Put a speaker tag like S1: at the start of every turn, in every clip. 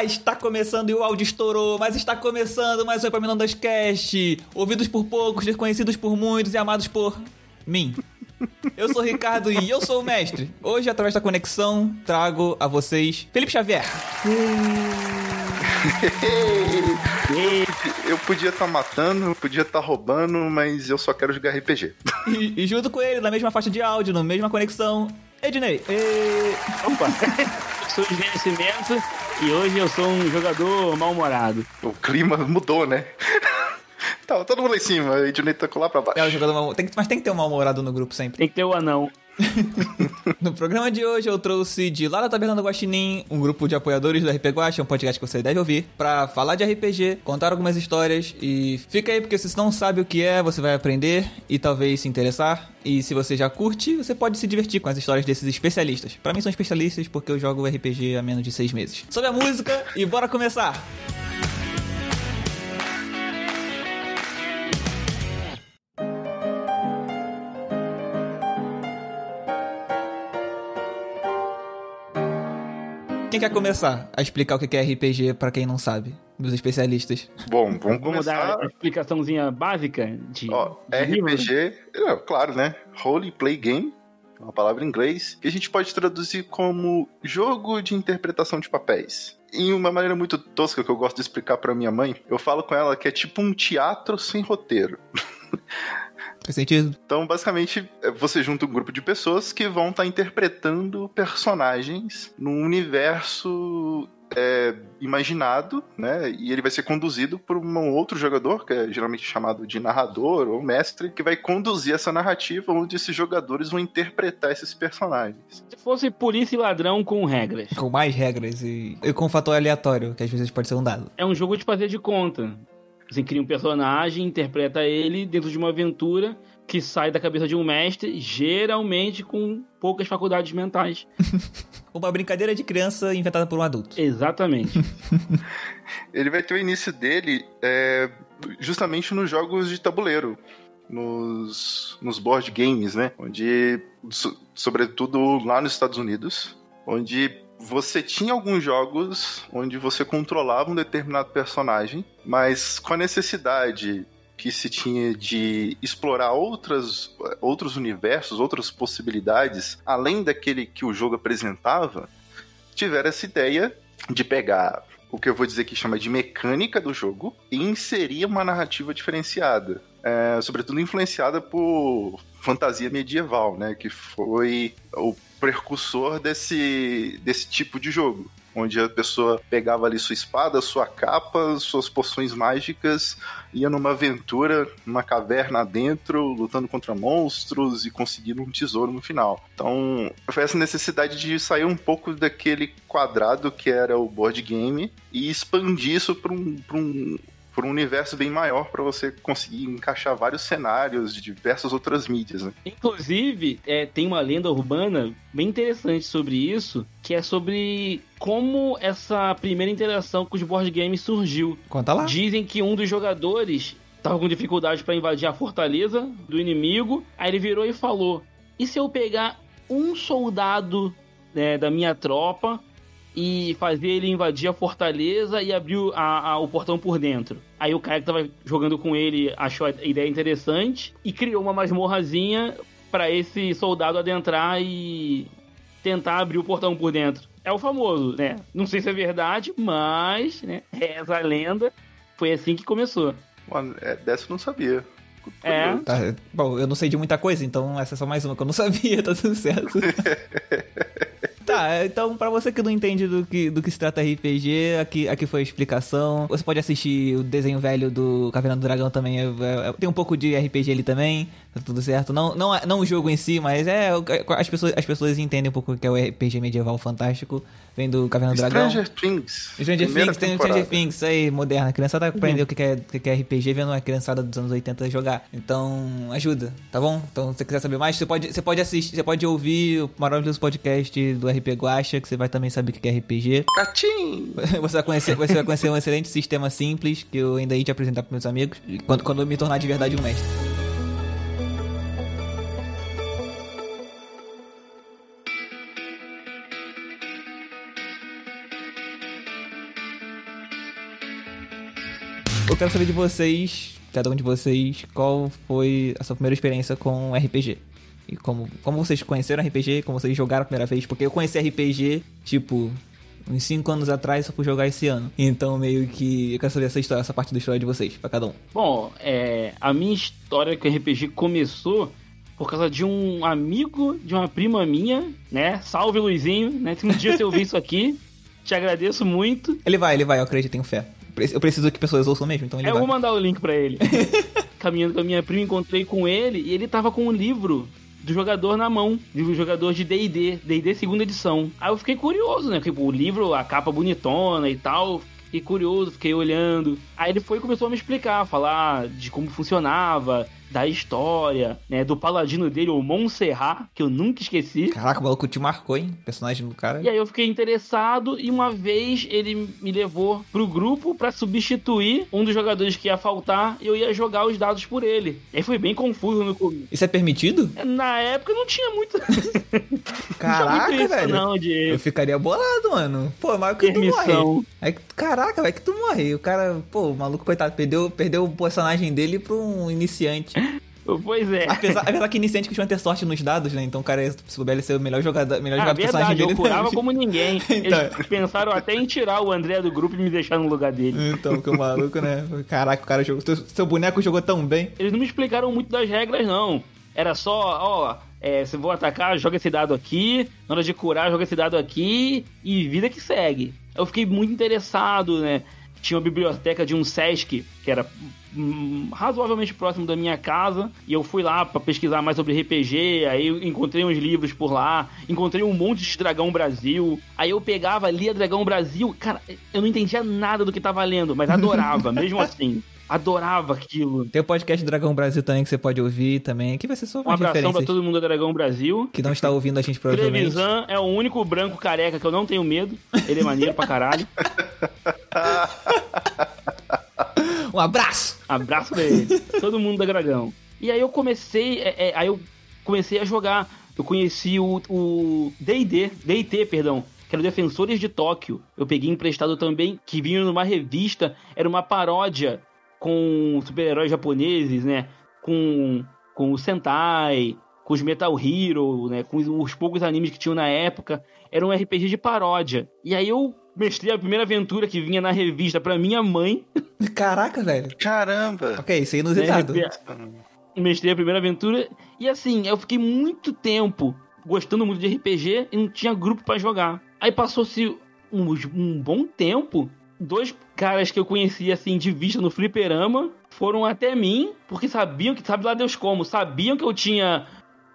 S1: Olá, está começando e o áudio estourou, mas está começando mais um Epaminondas Cast. Ouvidos por poucos, desconhecidos por muitos e amados por mim. Eu sou o Ricardo e eu sou o mestre. Hoje, através da conexão, trago a vocês Felipe Xavier.
S2: eu podia estar tá matando, podia estar tá roubando, mas eu só quero jogar RPG.
S1: E, e, junto com ele, na mesma faixa de áudio, na mesma conexão, Ednei. E...
S3: Opa! sou de Nascimento e hoje eu sou um jogador mal-humorado.
S2: O clima mudou, né? Tava todo mundo lá em cima, a Ednei tocou lá pra baixo.
S1: É, o jogador mal... tem que... Mas tem que ter um mal-humorado no grupo sempre.
S3: Tem que ter o anão.
S1: no programa de hoje eu trouxe de lá da Taberna do Guaxinim um grupo de apoiadores do RP Guaxa, um podcast que você deve ouvir, para falar de RPG, contar algumas histórias e fica aí porque se você não sabe o que é, você vai aprender e talvez se interessar. E se você já curte, você pode se divertir com as histórias desses especialistas. Para mim são especialistas porque eu jogo RPG há menos de seis meses. Sobe a música e bora começar! Quem quer começar a explicar o que é RPG para quem não sabe? Dos especialistas.
S2: Bom, vamos,
S3: vamos dar uma explicação explicaçãozinha básica de,
S2: Ó, de RPG, livro, né? claro, né? Role Play Game, uma palavra em inglês, que a gente pode traduzir como jogo de interpretação de papéis. Em uma maneira muito tosca que eu gosto de explicar para minha mãe, eu falo com ela que é tipo um teatro sem roteiro.
S1: Faz sentido.
S2: Então, basicamente, é, você junta um grupo de pessoas que vão estar tá interpretando personagens num universo é, imaginado, né? E ele vai ser conduzido por um outro jogador, que é geralmente chamado de narrador ou mestre, que vai conduzir essa narrativa onde esses jogadores vão interpretar esses personagens.
S3: Se fosse polícia e ladrão com regras.
S1: Com mais regras e, e com um fator aleatório, que às vezes pode ser um dado.
S3: É um jogo de fazer de conta. Você cria um personagem, interpreta ele dentro de uma aventura que sai da cabeça de um mestre, geralmente com poucas faculdades mentais.
S1: uma brincadeira de criança inventada por um adulto.
S3: Exatamente.
S2: ele vai ter o início dele é, justamente nos jogos de tabuleiro. Nos, nos board games, né? Onde, sobretudo lá nos Estados Unidos, onde você tinha alguns jogos onde você controlava um determinado personagem, mas com a necessidade que se tinha de explorar outras, outros universos, outras possibilidades, além daquele que o jogo apresentava, tiveram essa ideia de pegar o que eu vou dizer que chama de mecânica do jogo e inserir uma narrativa diferenciada. É, sobretudo influenciada por fantasia medieval, né? Que foi o precursor desse, desse tipo de jogo. Onde a pessoa pegava ali sua espada, sua capa, suas poções mágicas, ia numa aventura, numa caverna dentro, lutando contra monstros e conseguindo um tesouro no final. Então, foi essa necessidade de sair um pouco daquele quadrado que era o board game e expandir isso para um, um por um universo bem maior para você conseguir encaixar vários cenários de diversas outras mídias. Né?
S3: Inclusive, é, tem uma lenda urbana bem interessante sobre isso, que é sobre como essa primeira interação com os board games surgiu.
S1: Conta lá.
S3: Dizem que um dos jogadores estava com dificuldade para invadir a fortaleza do inimigo, aí ele virou e falou: "E se eu pegar um soldado né, da minha tropa e fazer ele invadir a fortaleza e abrir a, a, o portão por dentro. Aí o cara que tava jogando com ele achou a ideia interessante e criou uma masmorrazinha para esse soldado adentrar e tentar abrir o portão por dentro. É o famoso, né? Não sei se é verdade, mas, né? Reza a lenda. Foi assim que começou.
S2: Mano, é, dessa eu não sabia.
S3: É.
S1: Tá, bom, eu não sei de muita coisa, então essa é só mais uma que eu não sabia, tá tudo certo. Tá, então pra você que não entende do que, do que se trata RPG, aqui, aqui foi a explicação. Você pode assistir o desenho velho do Caverna do Dragão também. É, é, tem um pouco de RPG ali também, tá tudo certo. Não, não, não o jogo em si, mas é. As pessoas, as pessoas entendem um pouco o que é o RPG medieval fantástico. Vem do Caverna do Dragão.
S2: Stranger Things.
S1: Stranger Things, tem Stranger Things, isso aí, moderna. A criançada aprendeu uhum. o que é, o que é RPG vendo a criançada dos anos 80 jogar. Então, ajuda, tá bom? Então, se você quiser saber mais, você pode, você pode assistir, você pode ouvir o maravilhoso podcast do RP Guacha, que você vai também saber o que é RPG.
S2: Catim!
S1: Você vai conhecer, você vai conhecer um excelente sistema simples que eu ainda ia te apresentar para meus amigos quando, quando eu me tornar de verdade um mestre. Eu quero saber de vocês, cada um de vocês, qual foi a sua primeira experiência com RPG? E como, como vocês conheceram RPG, como vocês jogaram a primeira vez? Porque eu conheci RPG, tipo, uns 5 anos atrás, só fui jogar esse ano. Então, meio que eu quero saber essa história, essa parte da história de vocês, pra cada um.
S3: Bom, é, a minha história com RPG começou por causa de um amigo de uma prima minha, né? Salve, Luizinho, né? Se um dia você ouvir isso aqui, te agradeço muito.
S1: Ele vai, ele vai, eu acredito, tenho fé. Eu preciso que pessoas ouçam mesmo, então ele
S3: Eu
S1: vai.
S3: vou mandar o link pra ele. Caminhando com a minha prima, encontrei com ele e ele tava com um livro do jogador na mão. Livro do jogador de D&D, D&D segunda edição. Aí eu fiquei curioso, né? Porque o livro, a capa bonitona e tal... Fiquei curioso, fiquei olhando. Aí ele foi e começou a me explicar, falar de como funcionava, da história, né? Do paladino dele, o Montserrat, que eu nunca esqueci.
S1: Caraca, o maluco te marcou, hein? O personagem do cara.
S3: E aí eu fiquei interessado e uma vez ele me levou pro grupo pra substituir um dos jogadores que ia faltar e eu ia jogar os dados por ele. E aí foi bem confuso no começo.
S1: Isso é permitido?
S3: Na época não tinha muito.
S1: Caraca,
S3: muito isso,
S1: velho.
S3: Não, de
S1: Eu ficaria bolado, mano. Pô, mas que tu morre.
S3: permissão.
S1: Aí, caraca, vai que tu morre. O cara, pô, o maluco, coitado, perdeu, perdeu o personagem dele pra um iniciante.
S3: Pois é.
S1: Apesar, apesar que iniciante costuma ter sorte nos dados, né? Então o cara, se souber, ele ser o melhor jogador, melhor
S3: Ah,
S1: jogador do personagem
S3: verdade,
S1: dele.
S3: eu curava como ninguém.
S1: Então.
S3: Eles pensaram até em tirar o André do grupo e me deixar no lugar dele.
S1: Então, que maluco, né? Caraca, o cara jogou. Seu, seu boneco jogou tão bem.
S3: Eles não me explicaram muito das regras, não. Era só, ó, é, se eu vou atacar, joga esse dado aqui. Na hora de curar, joga esse dado aqui. E vida que segue. Eu fiquei muito interessado, né? Tinha uma biblioteca de um Sesc, que era hum, razoavelmente próximo da minha casa. E eu fui lá pra pesquisar mais sobre RPG. Aí eu encontrei uns livros por lá. Encontrei um monte de Dragão Brasil. Aí eu pegava, lia Dragão Brasil. Cara, eu não entendia nada do que tava lendo, mas adorava, mesmo assim. Adorava aquilo.
S1: Tem o podcast Dragão Brasil também que você pode ouvir também. Que vai ser só
S3: Um
S1: uma
S3: abração pra todo mundo da Dragão Brasil.
S1: Que não está ouvindo a gente provavelmente.
S3: Trevisan é o único branco careca que eu não tenho medo. Ele é maneiro pra caralho.
S1: Um abraço!
S3: Abraço pra ele. Todo mundo da Dragão. E aí eu comecei. é, é, aí eu comecei a jogar. Eu conheci o D&D, D&T, perdão. Que era o Defensores de Tóquio. Eu peguei emprestado também, que vinha numa revista. Era uma paródia com super-heróis japoneses, né? Com, com o Sentai, com os Metal Hero, né? Com os, os poucos animes que tinham na época. Era um RPG de paródia. E aí eu mestrei a primeira aventura que vinha na revista pra minha mãe.
S1: Caraca, velho.
S2: Caramba!
S1: Ok, isso é inusitado.
S3: Né? mestrei a primeira aventura e assim, eu fiquei muito tempo gostando muito de RPG e não tinha grupo pra jogar. Aí passou-se um, um bom tempo, dois caras que eu conhecia assim de vista no fliperama foram até mim, porque sabiam que, sabe lá Deus como, sabiam que eu tinha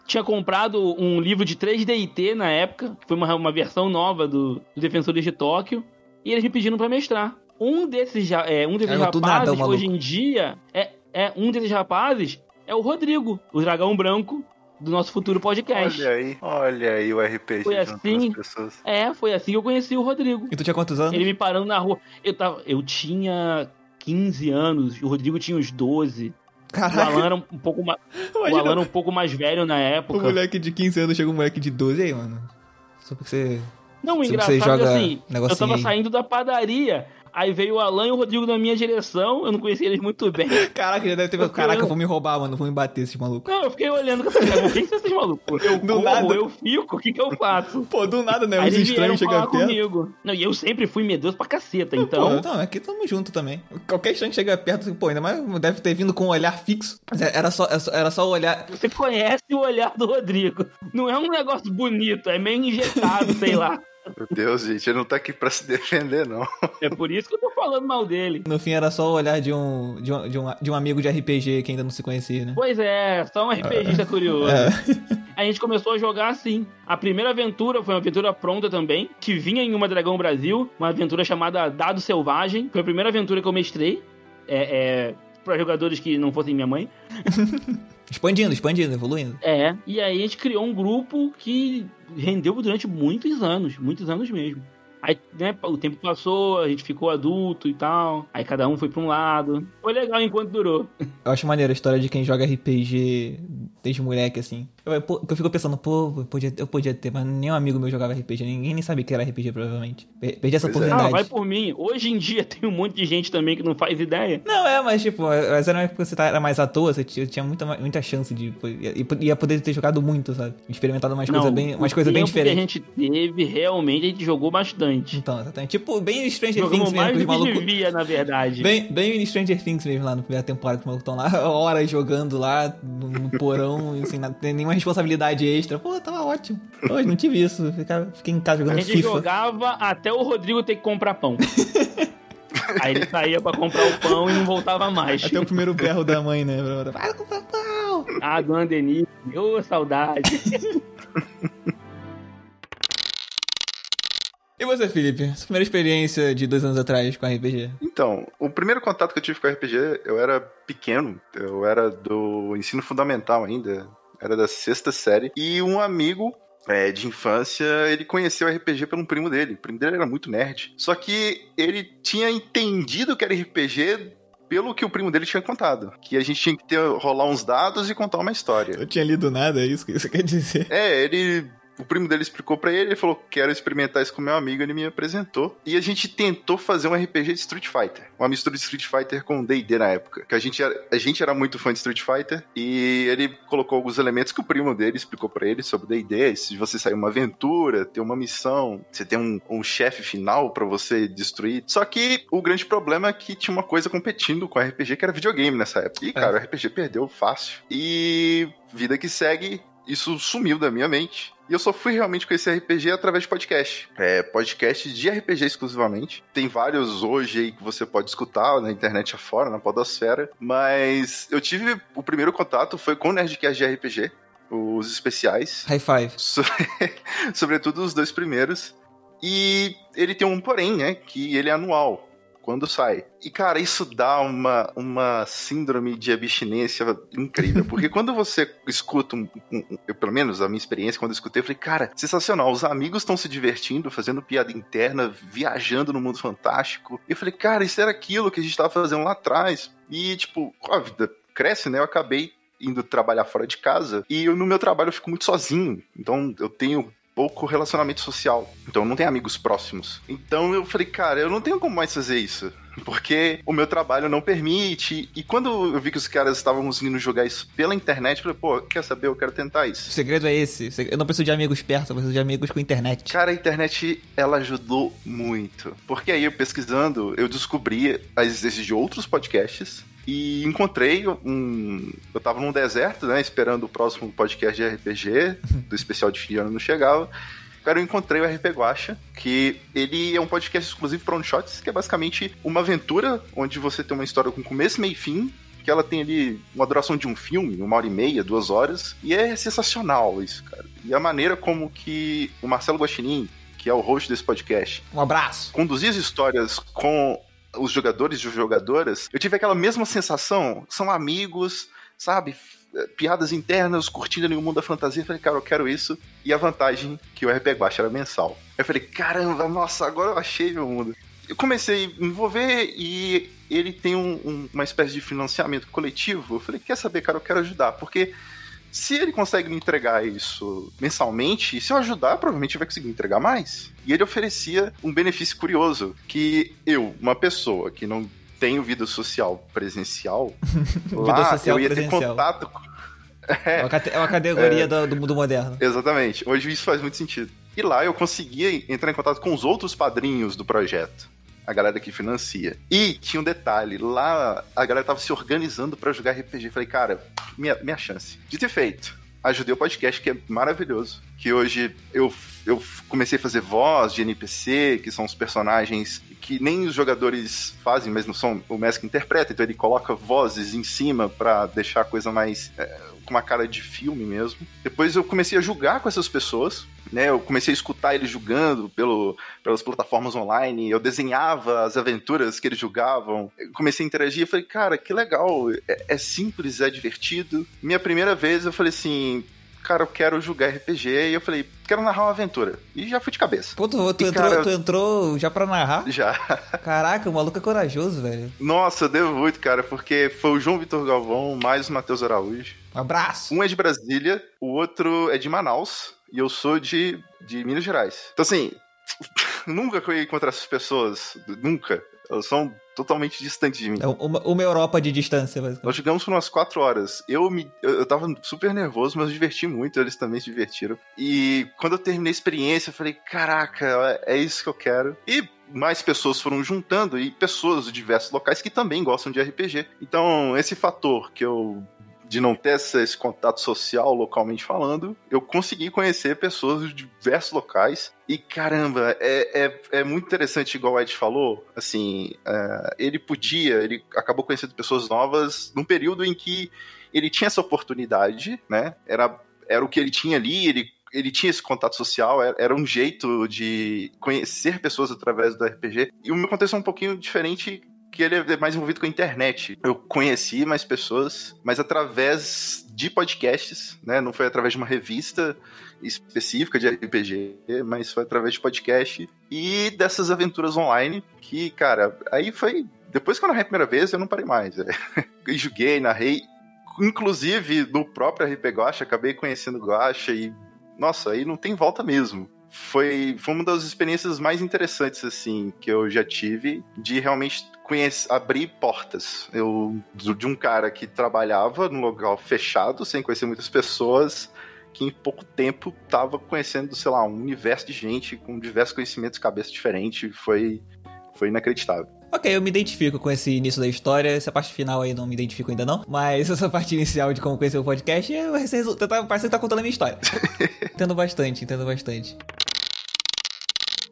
S3: tinha comprado um livro de 3DIT na época, que foi uma, uma versão nova do, do Defensores de Tóquio, e eles me pediram pra mestrar. Um desses, é, um desses rapazes, hoje em dia, é, é um desses rapazes é o Rodrigo, o dragão branco do nosso futuro podcast.
S2: Olha aí, olha aí o RPG
S3: Foi assim?
S2: as pessoas.
S3: É, foi assim que eu conheci o Rodrigo.
S1: E tu tinha quantos anos?
S3: Ele me parando na rua. Eu, tava, eu tinha 15 anos, o Rodrigo tinha uns 12. O Alan
S1: Caraca,
S3: era um pouco mais, o
S1: imagina
S3: Alan era um pouco mais velho na
S1: o
S3: época.
S1: moleque de 15 anos chega um moleque de 12 aí, mano. Só porque você.
S3: Não, o engraçado
S1: você joga
S3: é assim, eu tava
S1: aí.
S3: saindo da padaria. Aí veio o Alan e o Rodrigo na minha direção, eu não conhecia eles muito bem.
S1: Caraca, já deve ter.
S3: Eu-
S1: Caraca, eu vou me roubar, mano. Vou me bater esses malucos.
S3: Não, eu fiquei olhando com essa cara, quem são esses malucos? Eu
S1: Do
S3: corro,
S1: nada.
S3: eu fico, o que que eu faço?
S1: Pô, do nada, né?
S3: Aí
S1: Os estranhos chegam perto.
S3: comigo. Não, e eu sempre fui medroso pra caceta, então...
S1: Pô, não, aqui tamo junto também. Qualquer estranho que chega perto, pô, ainda mais deve ter vindo com um olhar fixo. Mas era só, era só o olhar.
S3: Você conhece o olhar do Rodrigo. Não é um negócio bonito, é meio injetado, sei lá.
S2: Meu Deus, gente, ele não tá aqui pra se defender, não.
S3: É por isso que eu tô falando mal dele.
S1: No fim era só o olhar de um, de um, de um, de um amigo de RPG que ainda não se conhecia, né?
S3: Pois é, só um RPGista curioso.
S1: É.
S3: A gente começou a jogar assim. A primeira aventura foi uma aventura pronta também, que vinha em uma Dragão Brasil, uma aventura chamada Dado Selvagem. Foi a primeira aventura que eu mestrei. É, é para jogadores que não fossem minha mãe.
S1: Expandindo, expandindo, evoluindo.
S3: É. E aí a gente criou um grupo que rendeu durante muitos anos, muitos anos mesmo. Aí, né, o tempo passou, a gente ficou adulto e tal. Aí cada um foi pra um lado. Foi legal enquanto durou.
S1: Eu acho maneiro a história de quem joga RPG desde moleque, assim. Eu, eu fico pensando, pô, eu podia, eu podia ter, mas nenhum amigo meu jogava RPG. Ninguém nem sabia que era RPG, provavelmente. Per- Perdi essa
S2: Pois é.
S1: oportunidade.
S3: Ah, vai por mim. Hoje em dia tem um monte de gente também que não faz ideia.
S1: Não, é, mas tipo, mas era uma época que você tá- era mais à toa, você tinha, muita, muita chance de. Ia, ia poder ter jogado muito, sabe? Experimentado umas coisas bem, umas
S3: o
S1: coisas bem diferentes.
S3: que a gente teve, realmente, a gente jogou bastante.
S1: Então, exatamente. Tipo, bem Stranger
S3: Jogamos
S1: Things mesmo,
S3: mais
S1: que os
S3: que
S1: malucos.
S3: devia, na verdade.
S1: Bem, bem Stranger Things mesmo lá no primeira temporada, que os malucos estão lá horas jogando lá no, no porão, assim, não tem nenhuma responsabilidade extra. Pô, tava ótimo. Hoje não tive isso. Fiquei em casa
S3: a
S1: jogando
S3: gente
S1: FIFA.
S3: jogava até o Rodrigo ter que comprar pão. Aí ele saía pra comprar o pão e não voltava mais.
S1: Até o primeiro berro da mãe, né? Vai comprar pão!
S3: Ah, dona Denise, ô saudade.
S1: E você, Felipe? Sua primeira experiência de dois anos atrás com RPG?
S2: Então, o primeiro contato que eu tive com RPG, eu era pequeno, eu era do ensino fundamental ainda, era da sexta série, e um amigo é, de infância, ele conheceu RPG pelo primo dele. O primo dele era muito nerd. Só que ele tinha entendido que era RPG pelo que o primo dele tinha contado. Que a gente tinha que ter, rolar uns dados e contar uma história.
S1: Eu tinha lido nada, é isso que você quer dizer?
S2: É, ele. O primo dele explicou pra ele, ele falou: quero experimentar isso com meu amigo, ele me apresentou. E a gente tentou fazer um RPG de Street Fighter. Uma mistura de Street Fighter com DD na época. Que a gente, era, a gente era muito fã de Street Fighter. E ele colocou alguns elementos que o primo dele explicou pra ele sobre DD. Se você sair uma aventura, ter uma missão, você tem um, um chefe final pra você destruir. Só que o grande problema é que tinha uma coisa competindo com RPG que era videogame nessa época. E, cara, o RPG perdeu fácil. E vida que segue, isso sumiu da minha mente. E eu só fui realmente conhecer RPG através de podcast. É, podcast de RPG exclusivamente. Tem vários hoje aí que você pode escutar na internet afora, na podosfera. Mas eu tive... O primeiro contato foi com o Nerdcast de RPG. Os especiais.
S1: High five.
S2: So- Sobretudo os dois primeiros. E ele tem um porém, né? Que ele é anual. Quando sai. E, cara, isso dá uma, uma síndrome de abstinência incrível. Porque quando você escuta, um, um- eu, pelo menos a minha experiência, quando eu escutei, eu falei, cara, sensacional. Os amigos estão se divertindo, fazendo piada interna, viajando no mundo fantástico. E eu falei, cara, isso era aquilo que a gente tava fazendo lá atrás. E, tipo, a vida cresce, né? Eu acabei indo trabalhar fora de casa. E eu, no meu trabalho eu fico muito sozinho. Então eu tenho pouco relacionamento social. Então eu não tenho amigos próximos. Então eu falei, cara, eu não tenho como mais fazer isso. Porque o meu trabalho não permite. E quando eu vi que os caras estavam conseguindo jogar isso pela internet, eu falei, pô, quer saber? Eu quero tentar
S1: O
S2: isso.
S1: segredo é esse. Eu não preciso de amigos perto, eu preciso de amigos com internet.
S2: Cara, a internet, ela ajudou muito. Porque aí, eu pesquisando, eu descobri a existência de outros podcasts e encontrei um... Eu tava num deserto, né, esperando o próximo podcast de RPG, do especial de fim de ano não chegava. Cara, eu encontrei o RP Guacha, que ele é um podcast exclusivo para One Shots, que é basicamente uma aventura onde você tem uma história com começo, meio e fim, que ela tem ali uma duração de um filme, uma hora e meia, duas horas, e é sensacional isso, cara. E a maneira como que o Marcelo Guaxinim, que é o host desse podcast,
S1: Um abraço.
S2: conduzir as histórias com os jogadores e jogadoras, eu tive aquela mesma sensação. São amigos, sabe? Piadas internas, curtindo ali o mundo da fantasia. Eu falei, cara, eu quero isso. E a vantagem que o RP Guacha era mensal. Eu falei, caramba, nossa, agora eu achei meu mundo. Eu comecei a me envolver e ele tem um- um- uma espécie de financiamento coletivo. Eu falei, quer saber, cara, eu quero ajudar. Porque se ele consegue me entregar isso mensalmente, se eu ajudar, provavelmente vai conseguir entregar mais. E ele oferecia um benefício curioso, que eu, uma pessoa que não tenho vida social presencial, lá
S1: social
S2: eu ia ter
S1: presencial.
S2: contato com...
S1: É uma, cate- é uma categoria do, do mundo moderno.
S2: Exatamente. Hoje isso faz muito sentido. E lá eu conseguia entrar em contato com os outros padrinhos do projeto. A galera que financia. E tinha um detalhe, lá a galera tava se organizando pra jogar RPG. Falei, cara, minha, minha chance. De ter feito. Ajudei o podcast, que é maravilhoso. Que hoje eu, eu comecei a fazer voz de NPC, que são os personagens que nem os jogadores fazem, mas não são o Mask que interpreta. Então ele coloca vozes em cima pra deixar a coisa mais é, com uma cara de filme mesmo. Depois eu comecei a julgar com essas pessoas, né? Eu comecei a escutar eles julgando pelo, pelas plataformas online, eu desenhava as aventuras que eles julgavam. Eu comecei a interagir e falei, cara, que legal, é, é simples, é divertido. Minha primeira vez eu falei assim, cara, eu quero jogar RPG. E eu falei, quero narrar uma aventura. E já fui de cabeça.
S1: Pô, tu, tu
S2: E,
S1: entrou,
S2: cara,
S1: tu entrou já pra narrar?
S2: Já.
S1: Caraca, o maluco é corajoso, velho.
S2: Nossa, eu devo muito, cara, porque foi o João Vitor Galvão mais o Matheus Araújo.
S1: Um abraço.
S2: Um é de Brasília, o outro é de Manaus. E eu sou de, de Minas Gerais. Então, assim, nunca ia encontrar essas pessoas. Nunca. Elas são totalmente distantes de mim.
S1: É uma, uma Europa de distância, basicamente.
S2: Nós jogamos por umas quatro horas. Eu me. Eu, eu tava super nervoso, mas eu diverti muito, eles também se divertiram. E quando eu terminei a experiência, eu falei, caraca, é isso que eu quero. E mais pessoas foram juntando, e pessoas de diversos locais que também gostam de RPG. Então, esse fator que eu. De não ter esse contato social, localmente falando, eu consegui conhecer pessoas de diversos locais. E caramba, é, é, é muito interessante, igual o Ed falou. Assim, é, ele podia, ele acabou conhecendo pessoas novas num período em que ele tinha essa oportunidade, né? Era, era o que ele tinha ali, ele, ele tinha esse contato social, era, era um jeito de conhecer pessoas através do RPG. E o meu contexto é um pouquinho diferente. Que ele é mais envolvido com a internet. Eu conheci mais pessoas, mas através de podcasts, né? Não foi através de uma revista específica de RPG, mas foi através de podcast e dessas aventuras online que, cara, aí foi. Depois que eu narrei a primeira vez, eu não parei mais. é. Eu joguei, narrei. Inclusive, no próprio RP Guacha, acabei conhecendo Guacha e. Nossa, aí não tem volta mesmo. Foi, foi uma das experiências mais interessantes, assim, que eu já tive, de realmente conhecer, abrir portas. Eu, de um cara que trabalhava num local fechado, sem conhecer muitas pessoas, que em pouco tempo tava conhecendo, sei lá, um universo de gente com diversos conhecimentos, cabeça diferente. Foi, foi inacreditável.
S1: Ok, eu me identifico com esse início da história. Essa parte final aí não me identifico ainda não. Mas essa parte inicial de como conhecer o podcast, resu- tá- parece que tá contando a minha história. entendo bastante, entendo bastante.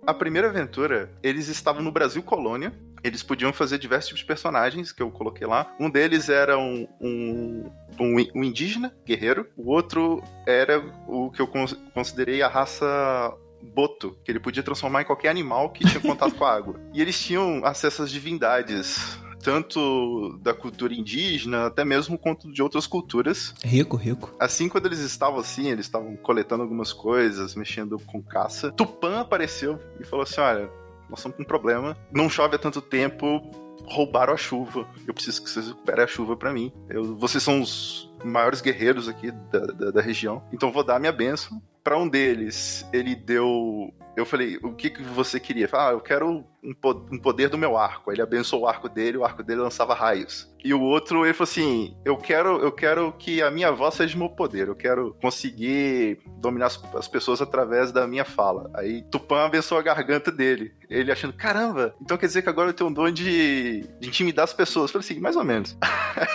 S2: A primeira aventura, eles estavam no Brasil Colônia. Eles podiam fazer diversos tipos de personagens que eu coloquei lá. Um deles era um, um, um, um indígena guerreiro. O outro era o que eu cons- considerei a raça Boto, que ele podia transformar em qualquer animal que tinha contato com a água. E eles tinham acesso às divindades, tanto da cultura indígena, até mesmo quanto de outras culturas.
S1: Rico, rico.
S2: Assim, quando eles estavam assim, eles estavam coletando algumas coisas, mexendo com caça, Tupã apareceu e falou assim: Olha, nós estamos com um problema, não chove há tanto tempo, roubaram a chuva. Eu preciso que vocês recuperem a chuva pra mim. Eu- vocês são os maiores guerreiros aqui da, da, da região, então vou dar a minha bênção. Pra um deles, ele deu. Eu falei, o que, que você queria? Falou, Ah, eu quero um, po- um poder do meu arco. Aí ele abençoou o arco dele, o arco dele lançava raios. E o outro, ele falou assim: eu quero, eu quero que a minha voz seja meu poder. Eu quero conseguir dominar as, as pessoas através da minha fala. Aí Tupã abençoou a garganta dele. Ele achando, caramba, então quer dizer que agora eu tenho um dom de, de intimidar as pessoas. Eu falei assim, mais ou menos.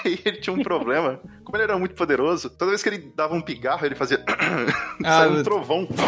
S2: Aí ele tinha um problema. Como ele era muito poderoso, toda vez que ele dava um pigarro, ele fazia.
S1: Ah,
S2: um
S1: meu-
S2: trovão.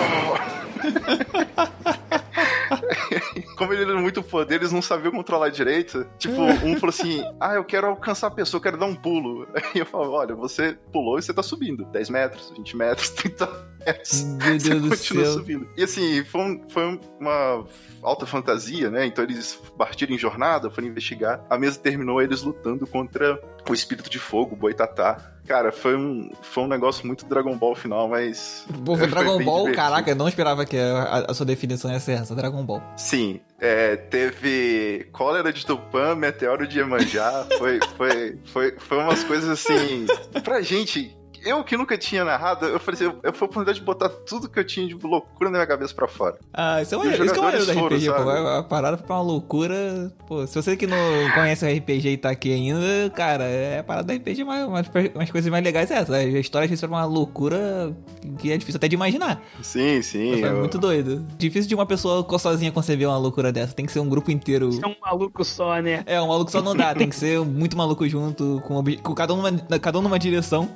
S2: Como ele era muito poder, eles não sabiam controlar direito. Tipo, um falou assim: Ah, eu quero alcançar a pessoa, eu quero dar um pulo. Aí eu falo: Olha, você pulou e você tá subindo. 10 metros, 20 metros, 30 metros.
S1: Meu
S2: Você
S1: Deus do
S2: continua
S1: céu.
S2: subindo. E assim, foi, um- foi uma alta fantasia, né? Então eles partiram em jornada, foram investigar. A mesa terminou eles lutando contra o espírito de fogo, o Boitatá. Cara, foi um, foi um negócio muito Dragon Ball final, mas.
S1: Pô,
S2: Foi
S1: Dragon Ball,
S2: divertido.
S1: caraca, eu não esperava que a, a sua definição ia ser essa, Dragon Ball.
S2: Sim, é, teve cólera de Tupã, meteoro de Iemanjá, foi, foi, foi, foi umas coisas assim. Pra gente, eu que nunca tinha narrado, eu falei assim, eu, eu fui a oportunidade de botar tudo que eu tinha de loucura na minha cabeça pra fora.
S1: Ah, isso é
S2: os
S1: isso que é do
S2: jogadores
S1: RPG,
S2: foram,
S1: pô. A, a parada foi pra uma loucura. Pô, se você que não conhece o RPG e tá aqui ainda, cara, é a parada do RPG, mas umas, umas coisas mais legais é essa. A história vezes foi uma loucura que é difícil até de imaginar.
S2: Sim, sim. Eu-
S1: muito doido. Difícil de uma pessoa sozinha conceber uma loucura dessa. Tem que ser um grupo inteiro.
S3: É um maluco só, né?
S1: É, um maluco só não dá, tem que ser muito maluco junto, com, com cada, um numa, cada um numa direção.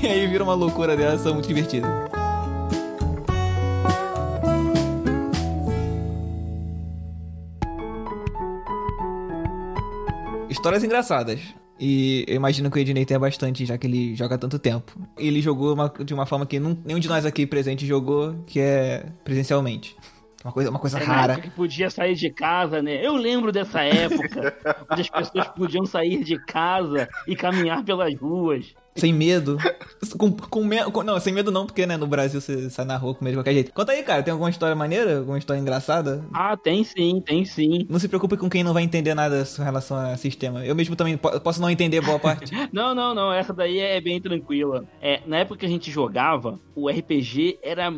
S1: E aí vira uma loucura dessa muito divertida. Histórias engraçadas. E eu imagino que o Ednei tenha bastante, já que ele joga tanto tempo. Ele jogou uma- de uma forma que nun- nenhum de nós aqui presente jogou, que é presencialmente. Uma coisa, uma coisa
S3: É
S1: rara.
S3: que podia sair de casa, né? Eu lembro dessa época, onde as pessoas podiam sair de casa e caminhar pelas ruas.
S1: Sem medo. Com, com, me- com- não, sem medo não, porque né, no Brasil você sai na rua com medo de qualquer jeito. Conta aí, cara, tem alguma história maneira? Alguma história engraçada?
S3: Ah, tem sim, tem sim.
S1: Não se preocupe com quem não vai entender nada em relação a sistema. Eu mesmo também po- posso não entender boa parte.
S3: Não, não, não, essa daí é bem tranquila. É, na época que a gente jogava, o RPG era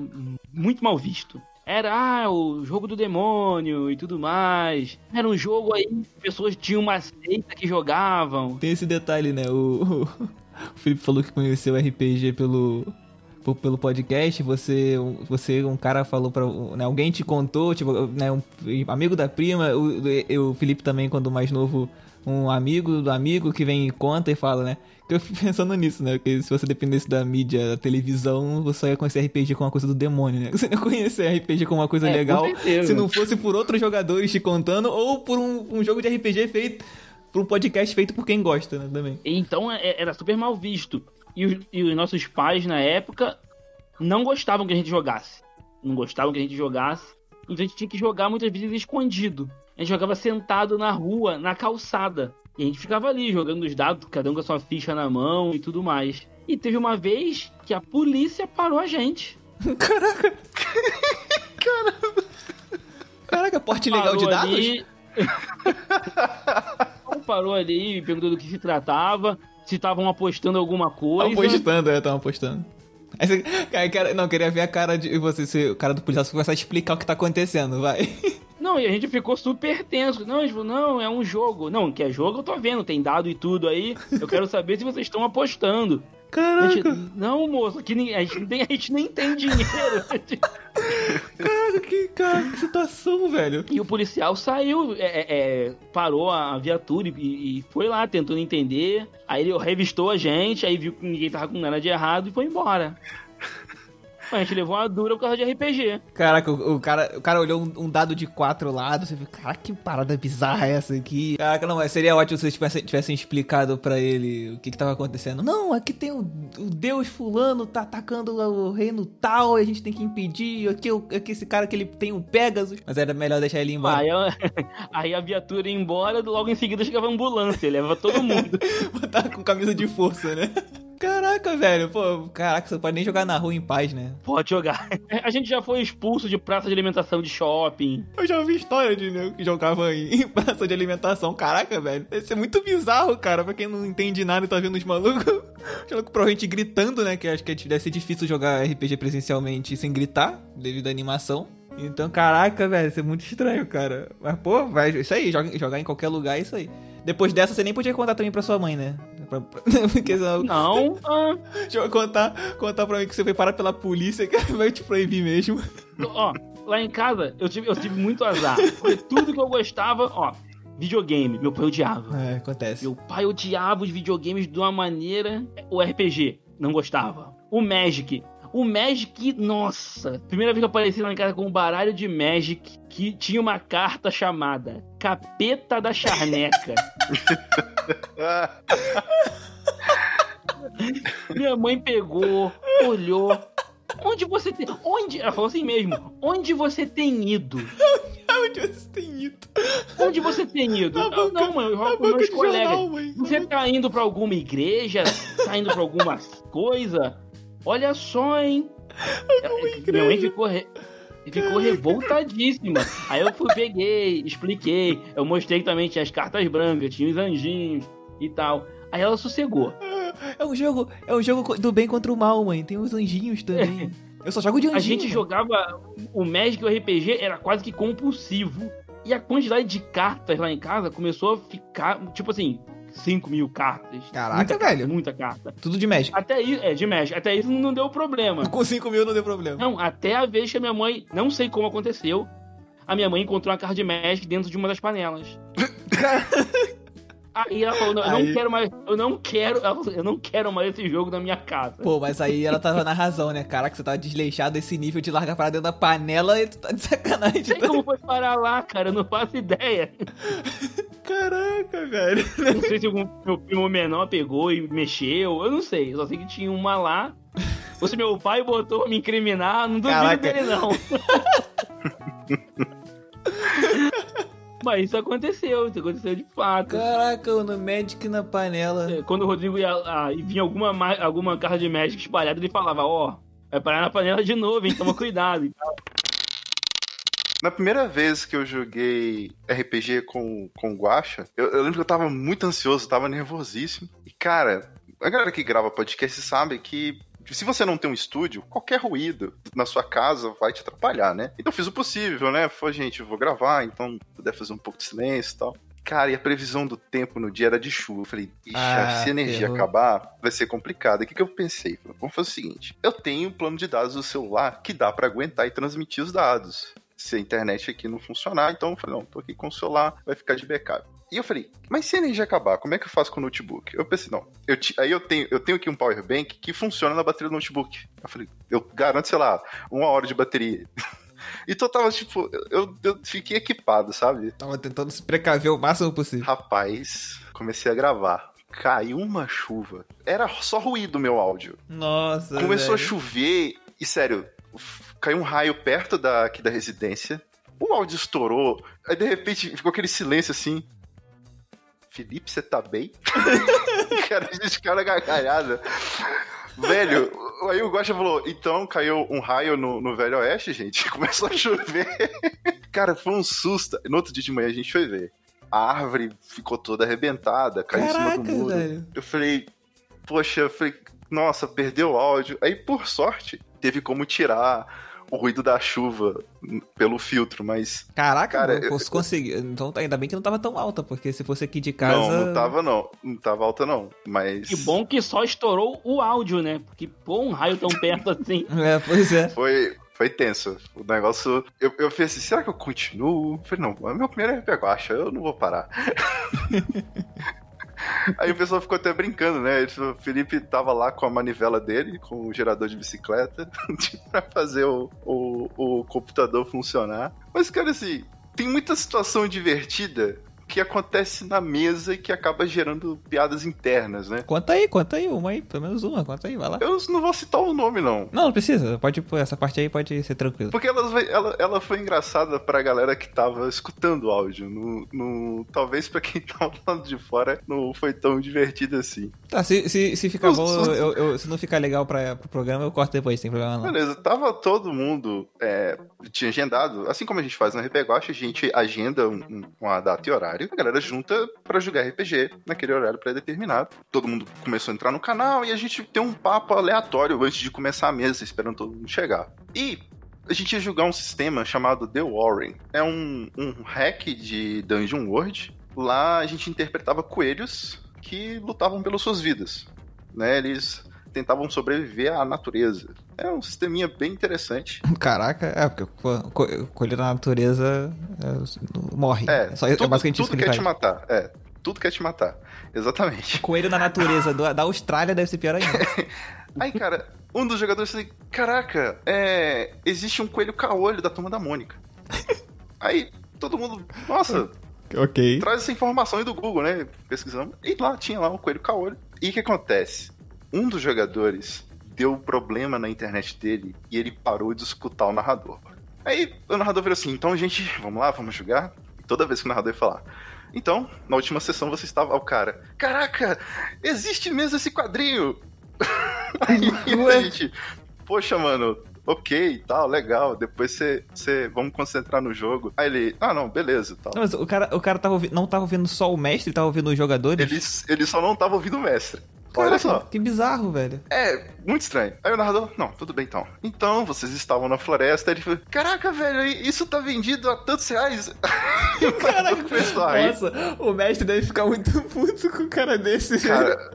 S3: muito mal visto. Era, ah, o jogo do demônio e tudo mais. Era um jogo aí, pessoas tinham uma seita que jogavam.
S1: Tem esse detalhe, né? O, o Felipe falou que conheceu o RPG pelo, pelo podcast. Você, você, um cara falou pra. Né, alguém te contou, tipo, né, um amigo da prima. O, o Felipe também, quando mais novo, um amigo do amigo que vem e conta e fala, né? Que eu fico pensando nisso, né? Porque se você dependesse da mídia, da televisão, você ia conhecer RPG como uma coisa do demônio, né? Você não ia conhecer RPG como uma coisa
S3: É,
S1: legal se não fosse por outros jogadores te contando ou por um, um jogo de RPG feito. Por um podcast feito por quem gosta, né? Também.
S3: Então é- era super mal visto. E os, e os nossos pais, na época, não gostavam que a gente jogasse. Não gostavam que a gente jogasse. Então a gente tinha que jogar muitas vezes escondido. A gente jogava sentado na rua, na calçada. E a gente ficava ali jogando os dados, cada um com a sua ficha na mão e tudo mais. E teve uma vez que a polícia parou a gente.
S1: Caraca! Caraca, porte legal de dados?
S3: ali- parou ali, perguntou do que se tratava, se estavam apostando alguma coisa.
S1: Tava apostando, é, tava apostando. Cara, cara, não, queria ver a cara de você, se o cara do policial começar a explicar o que tá acontecendo, vai.
S3: Não, e a gente ficou super tenso. Não, tipo, não, é um jogo. Não, que é jogo eu tô vendo, tem dado e tudo aí. Eu quero saber se vocês estão apostando.
S1: Caraca,
S3: gente, não, moço, aqui ninguém- a gente, nem tem, a gente nem tem dinheiro.
S1: caraca, que, cara, que situação, velho.
S3: E o policial saiu, é, é, é, parou a viatura e, e foi lá tentando entender. Aí ele revistou a gente, aí viu que ninguém tava com nada de errado e foi embora. A gente levou uma dura por causa de RPG.
S1: Caraca, o, o cara, o cara olhou um, um dado de quatro lados, você viu, cara, que parada bizarra é essa aqui? Caraca, não, mas seria ótimo se vocês tivessem, tivessem explicado pra ele o que que tava acontecendo. Não, aqui tem o, o deus fulano, tá atacando o reino tal, e a gente tem que impedir, aqui, o- aqui esse cara que ele tem o Pegasus. Mas era melhor deixar ele embora.
S3: Aí, a- aí a viatura ia embora, logo em seguida chegava a ambulância, leva todo mundo.
S1: Botar com camisa de força, né? Caraca, velho, pô, caraca, você pode nem jogar na rua em paz, né?
S3: Pode jogar. A gente já foi expulso de praça de alimentação de shopping.
S1: Eu já ouvi história de nego que jogava em em praça de alimentação. Caraca, velho. Deve ser muito bizarro, cara. Pra quem não entende nada e tá vendo os malucos. Os malucos provavelmente gritando, né? Que acho que deve ser difícil jogar RPG presencialmente sem gritar, devido à animação. Então, caraca, velho, isso é muito estranho, cara. Mas, pô, vai, isso aí, joga- jogar em qualquer lugar é isso aí. Depois dessa, você nem podia contar também pra sua mãe, né? Pra- pra- Porque senão,
S3: Não, ah,
S1: deixa eu contar, contar pra mim que você foi parar pela polícia, que vai te proibir mesmo.
S3: ó, lá em casa eu tive, eu tive muito azar. Porque tudo que eu gostava, ó, videogame, meu pai odiava.
S1: É, acontece.
S3: Meu pai odiava os videogames de uma maneira. O RPG, não gostava. O Magic. O Magic, nossa! Primeira vez que eu apareci lá em casa com um baralho de Magic que tinha uma carta chamada Capeta da Charneca. Minha mãe pegou, olhou. Onde você tem. Onde. Ela falou assim mesmo. Onde você tem ido?
S1: Onde você tem ido?
S3: Onde você tem ido?
S1: Na banca-
S3: não, mãe, eu com meus colegas.
S1: jornal.
S3: Você tá indo pra alguma igreja? Tá indo pra alguma coisa? Olha só, hein? Minha mãe ficou, re- ficou revoltadíssima. Aí eu fui, peguei, expliquei. Eu mostrei que também tinha as cartas brancas, tinha os anjinhos e tal. Aí ela sossegou.
S1: É um jogo, é um jogo do bem contra o mal, mãe. Tem os anjinhos também. Eu só jogo de anjinho.
S3: A gente jogava. O Magic e o RPG era quase que compulsivo. E a quantidade de cartas lá em casa começou a ficar, tipo assim, 5 mil cartas.
S1: Caraca,
S3: muita
S1: velho.
S3: Carta, muita carta.
S1: Tudo de Magic.
S3: Até isso, é, de Magic. Até isso não deu problema.
S1: Com 5 mil não deu problema.
S3: Não, até a vez que a minha mãe, não sei como aconteceu, a minha mãe encontrou uma carta de Magic dentro de uma das panelas. Aí ela falou, não, eu
S1: Aí-
S3: não quero mais, eu não quero, falou, eu não quero mais esse jogo na minha casa.
S1: Pô, mas aí ela tava na razão, né? Caraca, você tava desleixado esse nível de largar para dentro da panela e tu tá de sacanagem.
S3: Não sei como foi parar lá, cara, eu não faço ideia.
S1: Caraca, velho.
S3: Não sei se algum meu primo menor pegou e mexeu, eu não sei. Eu só sei que tinha uma lá. Ou se meu pai botou me incriminar, não duvido
S1: Caraca.
S3: dele, não. Mas isso aconteceu, isso aconteceu de fato.
S1: Caraca, no Magic na panela.
S3: É, Quando o Rodrigo ia ah, e vinha alguma, ma- alguma carta de Magic espalhada, ele falava, ó, vai parar na panela de novo, hein? Toma cuidado e tal.
S2: Na primeira vez que eu joguei RPG com, com o Guacha, eu, eu lembro que eu tava muito ansioso, tava nervosíssimo. E, cara, a galera que grava podcast sabe que se você não tem um estúdio, qualquer ruído na sua casa vai te atrapalhar, né? Então eu fiz o possível, né? Foi, gente, eu vou gravar, então puder fazer um pouco de silêncio e tal. Cara, e a previsão do tempo no dia era de chuva. Eu falei, ixi,
S1: Ah,
S2: se a energia acabar, vai ser complicado. E o que, que eu pensei? Falei, Vamos fazer o seguinte: eu tenho um plano de dados do celular que dá pra aguentar e transmitir os dados. Se a internet aqui não funcionar, então eu falei, não, tô aqui com o celular, vai ficar de backup. E eu falei, mas se a energia acabar, como é que eu faço com o notebook? Eu pensei, não, eu aí eu tenho, eu tenho aqui um power bank que funciona na bateria do notebook. Eu falei, eu garanto, sei lá, uma hora de bateria. Então eu tava, tipo, eu, eu fiquei equipado, sabe?
S1: Tava tentando se precaver o máximo possível.
S2: Rapaz, comecei a gravar. Caiu uma chuva. Era só ruído o meu áudio.
S1: Nossa.
S2: Começou a
S1: velho.
S2: chover e, sério, caiu um raio perto da, aqui da residência. O áudio estourou. Aí, de repente, ficou aquele silêncio assim. Felipe, você tá bem? cara, a gente caiu na gargalhada. Velho, aí o Guacha falou, então caiu um raio no, no Velho Oeste, gente. Começou a chover. cara, foi um susto. No outro dia de manhã a gente foi ver. A árvore ficou toda arrebentada, caiu em cima
S1: Caraca,
S2: do muro.
S1: velho.
S2: Eu falei, poxa, eu falei, nossa, perdeu o áudio. Aí, por sorte, teve como tirar o ruído da chuva pelo filtro, mas.
S1: Caraca,
S2: Cara,
S1: eu,
S2: eu-
S1: consegui. Então ainda bem que não tava tão alta, porque se fosse aqui de casa.
S2: Não, não tava não. Não tava alta, não. Mas.
S3: Que bom que só estourou o áudio, né? Porque, pô, um raio tão perto assim.
S1: É, pois é.
S2: Foi, foi tenso. O negócio. Eu, eu pensei, será que eu continuo? Eu falei, não, é meu primeiro RP Guacha, eu não vou parar. Aí o pessoal ficou até brincando, né? O Felipe tava lá com a manivela dele, com o gerador de bicicleta, pra fazer o, o, o computador funcionar. Mas, cara, assim, tem muita situação divertida que acontece na mesa e que acaba gerando piadas internas, né?
S1: Conta aí, conta aí, uma aí, pelo menos uma, conta aí, vai lá.
S2: Eu não vou citar o nome, não.
S1: Não, não precisa, pode essa parte aí, pode ser tranquilo.
S2: Porque ela, foi- ela, ela foi engraçada pra galera que tava escutando o áudio. No, no- talvez pra quem tava do lado de fora não foi tão divertido assim.
S1: Tá, se, se, se ficar bom, eu, eu- se não ficar legal pra, pro programa, eu corto depois, sem problema não.
S2: Beleza, tava todo mundo. é, tinha agendado, assim como a gente faz no RPG a gente agenda um- uma data e horário. A galera junta pra jogar RPG naquele horário pré-determinado. Todo mundo começou a entrar no canal e a gente tem um papo aleatório antes de começar a mesa, esperando todo mundo chegar. E a gente ia jogar um sistema chamado The Warren. É um, um hack de Dungeon World. Lá a gente interpretava coelhos que lutavam pelas suas vidas. Né? Eles tentavam sobreviver à natureza. É um sisteminha bem interessante.
S1: Caraca, é, porque co- co- coelho na natureza é, morre.
S2: É,
S1: só, é
S2: tudo,
S1: basicamente isso
S2: tudo
S1: que ele
S2: quer te matar. É, tudo quer te matar. Exatamente.
S1: Coelho na natureza do- da Austrália deve ser pior ainda.
S2: Aí, cara, um dos jogadores falou: Caraca, é, existe um coelho caolho da turma da Mônica. Aí todo mundo, nossa,
S1: ok.
S2: traz essa informação aí do Google, né? Pesquisamos. E lá tinha lá um coelho caolho. E o que acontece? Um dos jogadores deu um problema na internet dele e ele parou de escutar o narrador. Aí o narrador virou assim: então, gente, vamos lá, vamos jogar. E toda vez que o narrador ia falar. Então, na última sessão você estava. O cara, caraca, existe mesmo esse quadrinho! Aí a gente, poxa, mano, ok tal, legal. Depois você, você. Vamos concentrar no jogo. Aí ele, ah, não, beleza tal.
S1: Não, mas o cara, o cara tava não tava ouvindo só o mestre, tava ouvindo os jogadores?
S2: Ele, ele só não tava ouvindo o mestre. Olha
S1: Caraca,
S2: só.
S1: que bizarro, velho.
S2: É, muito estranho. Aí o narrador, não, tudo bem então. Então, vocês estavam na floresta. Ele falou, caraca, velho, isso tá vendido a tantos reais. E o narrador começou a rir.
S1: Nossa, o mestre deve ficar muito puto com um cara desse.
S2: Cara,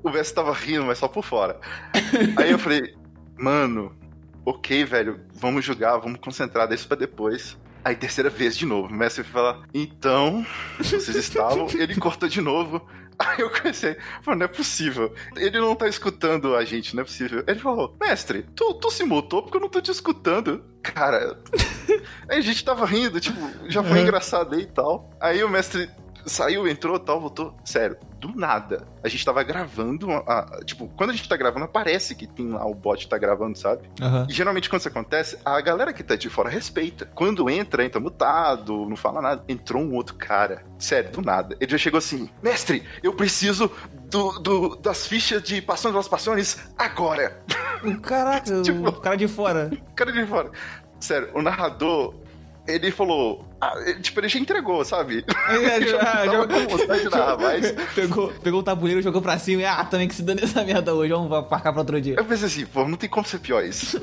S2: o mestre tava rindo, mas só por fora. Aí eu falei, mano, ok, velho, vamos jogar, vamos concentrar, deixa pra depois. Aí terceira vez de novo, o mestre fala, então, vocês estavam, ele cortou de novo. Aí eu comecei, mano, não é possível. Ele não tá escutando a gente, não é possível. Ele falou, mestre, tu, tu se mutou porque eu não tô te escutando. Cara, aí a gente tava rindo, tipo, já foi
S1: Uhum.
S2: engraçado aí e tal. Aí o mestre saiu, entrou, tal, voltou. Sério, do nada. A gente tava gravando, a, a- tipo, quando a gente tá gravando, aparece que tem lá o bot tá gravando, sabe?
S1: Aham.
S2: E geralmente quando isso acontece, a galera que tá de fora respeita. Quando entra, entra mutado, não fala nada. Entrou um outro cara, sério, do nada. Ele já chegou assim: Mestre, eu preciso do, do- das fichas de Passões das Passões agora.
S1: Caraca,
S2: Tipo-
S1: o cara de fora.
S2: cara de fora. Sério, o narrador, ele falou. ah, ele- tipo, ele já entregou, sabe?
S1: Ele já- já-
S2: com
S1: pegou, pegou o tabuleiro, jogou pra cima e ah, também que se dane essa merda hoje, vamos marcar pra outro dia.
S2: Eu pensei assim, pô, não tem como ser pior isso.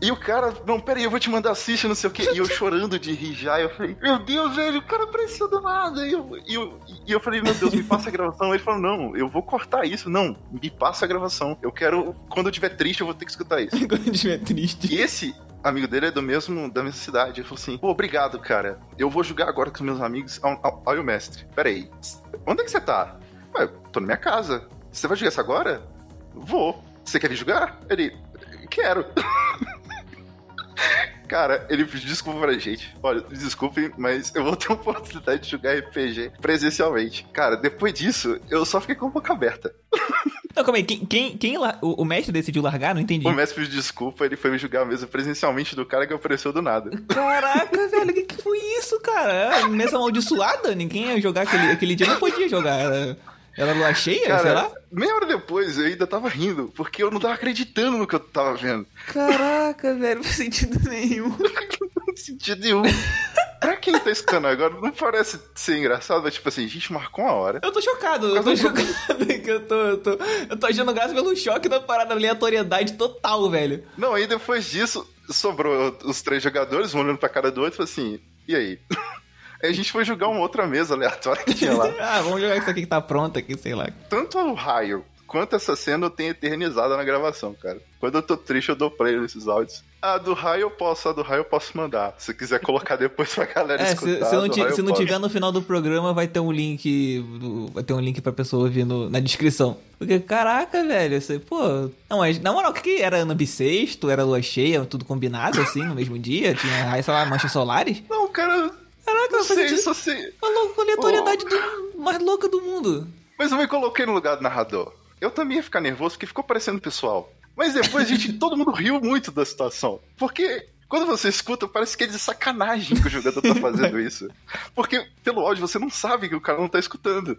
S2: e o cara, não, peraí, eu vou te mandar as fichas, não sei o quê. E eu chorando de rir já, eu falei, meu Deus, velho, o cara apareceu do nada. E eu, e eu, e eu falei, meu Deus, me passa a gravação. Ele falou, não, eu vou cortar isso. Não, me passa a gravação. Eu quero, quando eu estiver triste, eu vou ter que escutar isso.
S1: Quando eu estiver triste.
S2: E esse amigo dele é do mesmo, da mesma cidade. Ele falou assim: Pô, obrigado, cara. Eu vou jogar agora com os meus amigos. Olha o mestre. Peraí. Onde é que você tá? Ué, tô na minha casa. Você vai jogar isso agora? Vou. Você quer vir jogar? Ele. Quero. Cara, ele pediu desculpa pra gente. Olha, desculpem, mas eu vou ter a oportunidade de jogar RPG presencialmente. Cara, depois disso, eu só fiquei com a boca aberta.
S1: Não, calma aí, quem, quem, quem la- o, o mestre decidiu largar? Não entendi.
S2: O mestre pediu desculpa, ele foi me jogar mesmo presencialmente do cara que apareceu do nada.
S1: Caraca, velho, o que, que foi isso, cara? Era mesa amaldiçoada? Ninguém ia jogar aquele, aquele dia, não podia jogar. Era, era lua cheia,
S2: Cara,
S1: sei lá?
S2: meia hora depois eu ainda tava rindo, porque eu não tava acreditando no que eu tava vendo.
S1: Caraca, velho, não faz sentido nenhum.
S2: Não faz sentido nenhum. Pra quem tá escutando agora, não parece ser engraçado, mas tipo assim, a gente marcou uma hora.
S1: Eu tô chocado, eu tô chocado que eu tô, eu tô, eu tô achando graça pelo choque da parada, aleatoriedade total, velho.
S2: Não, aí depois disso, sobrou os três jogadores, um olhando pra cara do outro e falou assim, e aí? Aí a gente foi jogar uma outra mesa aleatória que tinha lá.
S1: ah, vamos jogar isso aqui que tá pronto aqui, sei lá.
S2: Tanto o raio quanto essa cena eu tenho eternizada na gravação, cara. Quando eu tô triste, eu dou play nesses áudios. A do raio eu posso, a do raio eu posso mandar. Se quiser colocar depois pra galera
S1: É, se,
S2: escutar.
S1: se
S2: a
S1: não, ti-
S2: raio
S1: se não tiver no final do programa, vai ter um link. Vai ter um link pra pessoa ouvir no- na descrição. Porque, caraca, velho, você, pô. Não, mas na moral, o que, que era ano bissexto? Era lua cheia, tudo combinado assim, no mesmo dia? Tinha, sei lá, manchas solares?
S2: Não, cara,
S1: Caraca,
S2: não sei, só sei.
S1: A aleatoriedade do- mais louca do mundo.
S2: Mas eu me coloquei no lugar do narrador. Eu também ia ficar nervoso porque ficou parecendo pessoal. Mas depois, gente, todo mundo riu muito da situação. Porque quando você escuta, parece que é de sacanagem que o jogador tá fazendo isso. Porque pelo áudio você não sabe que o cara não tá escutando.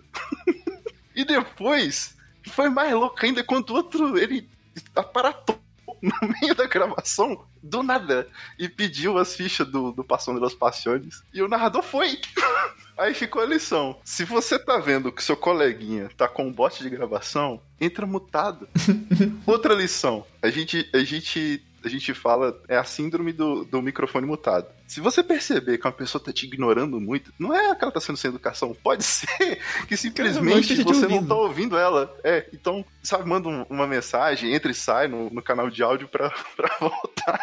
S2: e depois, foi mais louco ainda quando o outro, ele aparatou no meio da gravação, do nada, e pediu as fichas do, do Passando das Passiones. E o narrador foi. Aí ficou a lição. Se você tá vendo que seu coleguinha tá com um bot de gravação, entra mutado. Outra lição. A gente, a gente, a gente fala, é a síndrome do, do microfone mutado. Se você perceber que uma pessoa tá te ignorando muito, não é que ela tá sendo sem educação. Pode ser que simplesmente
S1: te
S2: você não
S1: ouvindo.
S2: tá ouvindo ela. É, então, sabe, manda um- uma mensagem, entra e sai no, no canal de áudio pra, pra voltar.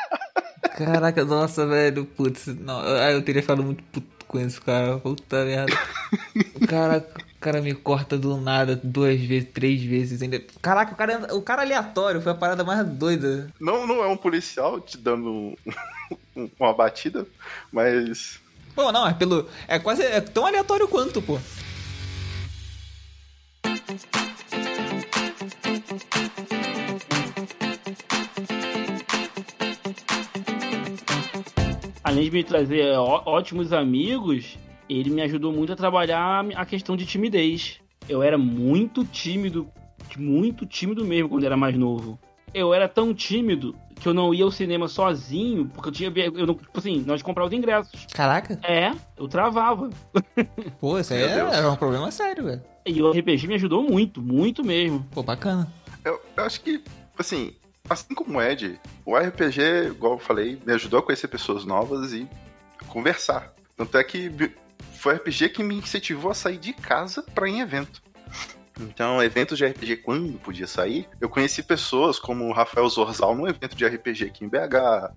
S1: Caraca, nossa, velho, putz. Não, eu teria ficado muito puto com isso, cara. Puta merda. O cara, o cara me corta do nada duas vezes, três vezes ainda. Caraca, o cara, o cara aleatório foi a parada mais doida.
S2: Não, não é um policial te dando um- um- uma batida, mas
S1: Pô, não, é pelo. É quase. É tão aleatório quanto, pô.
S3: Além de me trazer ó- ótimos amigos, ele me ajudou muito a trabalhar a questão de timidez. Eu era muito tímido, muito tímido mesmo quando era mais novo. Eu era tão tímido que eu não ia ao cinema sozinho, porque eu tinha. Eu não, tipo assim, nós comprávamos ingressos.
S1: Caraca.
S3: É, eu travava.
S1: Pô, isso aí é,
S2: Deus.
S1: era um problema sério, velho.
S3: E o RPG me ajudou muito, muito mesmo.
S1: Pô, bacana.
S2: eu, eu acho que, assim, assim como o Ed, o RPG, igual eu falei, me ajudou a conhecer pessoas novas e conversar. Tanto é que foi o RPG que me incentivou a sair de casa pra ir em evento. Então, eventos de RPG, quando podia sair, eu conheci pessoas como o Rafael Zorzal num evento de RPG aqui em BH.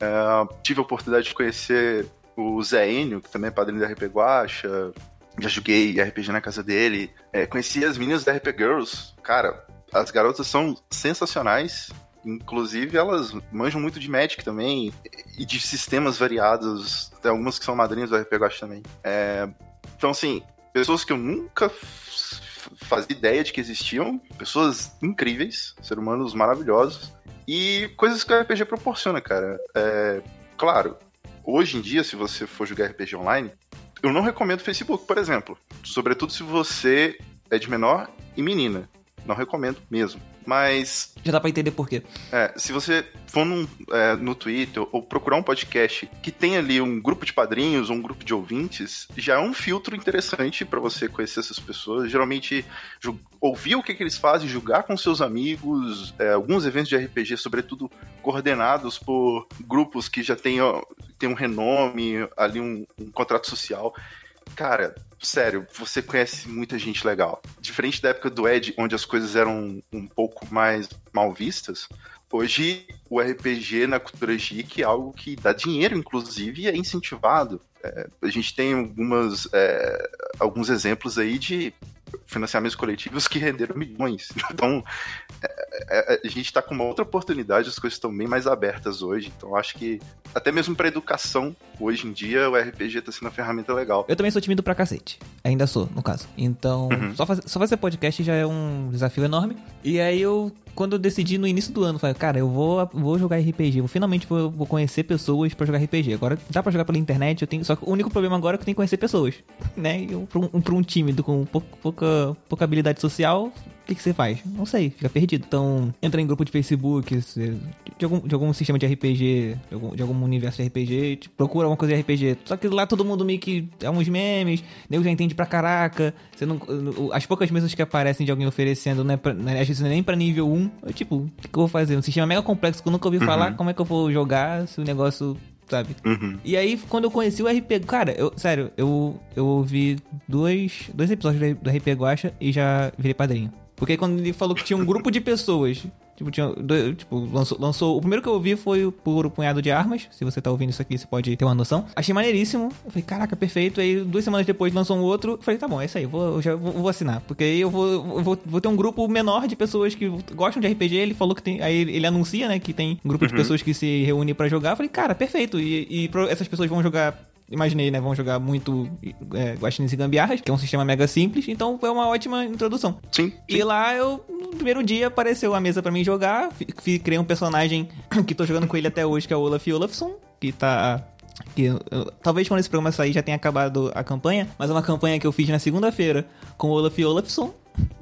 S2: É, tive a oportunidade de conhecer o Zé Enio, que também é padrinho da RP Guacha. Já joguei RPG na casa dele. É, conheci as meninas da RP Girls. Cara, as garotas são sensacionais. Inclusive, elas manjam muito de Magic também. E de sistemas variados. Tem algumas que são madrinhas do RP Guacha também. É, então, assim, pessoas que eu nunca fazia ideia de que existiam, pessoas incríveis, seres humanos maravilhosos, e coisas que o RPG proporciona, cara. É, claro, hoje em dia, se você for jogar RPG online, eu não recomendo Facebook, por exemplo. Sobretudo se você é de menor e menina. Não recomendo mesmo. Mas.
S1: Já dá pra entender por quê.
S2: É, se você for num, é, no Twitter ou procurar um podcast que tem ali um grupo de padrinhos ou um grupo de ouvintes, já é um filtro interessante para você conhecer essas pessoas. Geralmente, ouvir o que, que eles fazem, julgar com seus amigos, é, alguns eventos de RPG, sobretudo coordenados por grupos que já têm, têm um renome, ali um, um contrato social. Cara, sério, você conhece muita gente legal. Diferente da época do Ed, onde as coisas eram um pouco mais mal vistas, hoje o RPG na cultura geek é algo que dá dinheiro, inclusive, e é incentivado. É, a gente tem algumas, é, alguns exemplos aí de financiamentos coletivos que renderam milhões. Então, é, a gente está com uma outra oportunidade, as coisas estão bem mais abertas hoje. Então, acho que até mesmo para educação, hoje em dia, o RPG está sendo uma ferramenta legal.
S1: Eu também sou tímido pra cacete. Ainda sou, no caso. Então, uhum. só, fazer, só fazer podcast já é um desafio enorme. E aí eu quando eu decidi no início do ano, falei, cara, eu vou, vou jogar RPG, eu finalmente vou, vou conhecer pessoas para jogar RPG. Agora dá para jogar pela internet, eu tenho, só que o único problema agora é que eu tenho que conhecer pessoas, né? Eu, pra, um, pra um tímido com pouca, pouca habilidade social, que, que você faz? Não sei, fica perdido. Então, entra em grupo de Facebook, de algum, de algum sistema de RPG, de algum, de algum universo de RPG, procura alguma coisa de RPG. Só que lá todo mundo meio que é uns memes, nego já entende pra caraca. Você não, as poucas mesas que aparecem de alguém oferecendo, né, às vezes nem pra nível 1. Eu, tipo, o que, que, eu vou fazer? Um sistema mega complexo que eu nunca ouvi uhum. falar, como é que eu vou jogar se o negócio sabe? Uhum. E aí, quando eu conheci o RP, cara, eu, sério, eu, eu ouvi dois, dois episódios do RP Guacha e já virei padrinho. Porque quando ele falou que tinha um grupo de pessoas Tipo, tinha, tipo lançou, lançou. O primeiro que eu ouvi foi por o Punhado de Armas. Se você tá ouvindo isso aqui, você pode ter uma noção. Achei maneiríssimo. Eu falei, caraca, perfeito. Aí, duas semanas depois, lançou um outro. Eu falei, tá bom, é isso aí. Vou, eu já vou, vou, assinar. Porque aí eu vou, eu vou, vou ter um grupo menor de pessoas que gostam de RPG. Ele falou que tem. Aí ele anuncia, né, que tem um grupo uhum. de pessoas que se reúne para jogar. Eu falei, cara, perfeito. E, e essas pessoas vão jogar imaginei, né? Vão jogar muito é, Guaxinins e Gambiarras, que é um sistema mega simples, então foi uma ótima introdução.
S2: Sim. sim.
S1: E lá eu, no primeiro dia, apareceu a mesa para mim jogar, criei um personagem que tô jogando com ele até hoje, que é o Olaf Olafson, que tá que talvez quando esse programa sair já tenha acabado a campanha, mas é uma campanha que eu fiz na segunda-feira com o Olaf Olafson.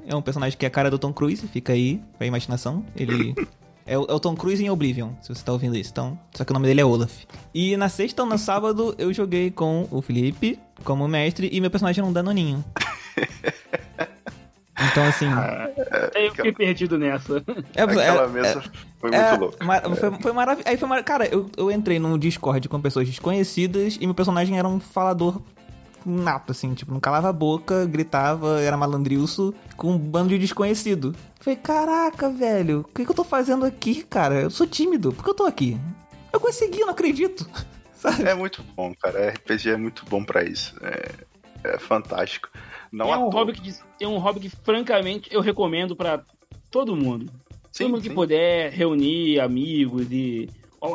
S1: É um personagem que é a cara do Tom Cruise, fica aí pra imaginação. Ele É o, é o Tom Cruise em Oblivion, se você tá ouvindo isso. Então, só que o nome dele é Olaf. E na sexta ou no sábado eu joguei com o Felipe como mestre e meu personagem era um danoninho. Então, assim. Ah,
S3: eu fiquei perdido nessa.
S2: É, Aquela é, mesa é, foi muito é, louca.
S1: Foi, foi maravilhoso. Aí foi mar... Cara, eu, eu entrei num Discord com pessoas desconhecidas e meu personagem era um falador nato, assim, tipo, não calava a boca, gritava, era malandrilso, com um bando de desconhecido. Falei, caraca, velho, o que, que eu tô fazendo aqui, cara? Eu sou tímido, por que eu tô aqui? Eu consegui, não acredito.
S2: Sabe? É muito bom, cara. RPG é muito bom para isso. É, é, fantástico. Não
S3: é um hobby que tem um hobby que francamente eu recomendo para todo mundo. Sim, todo mundo sim. que puder reunir amigos e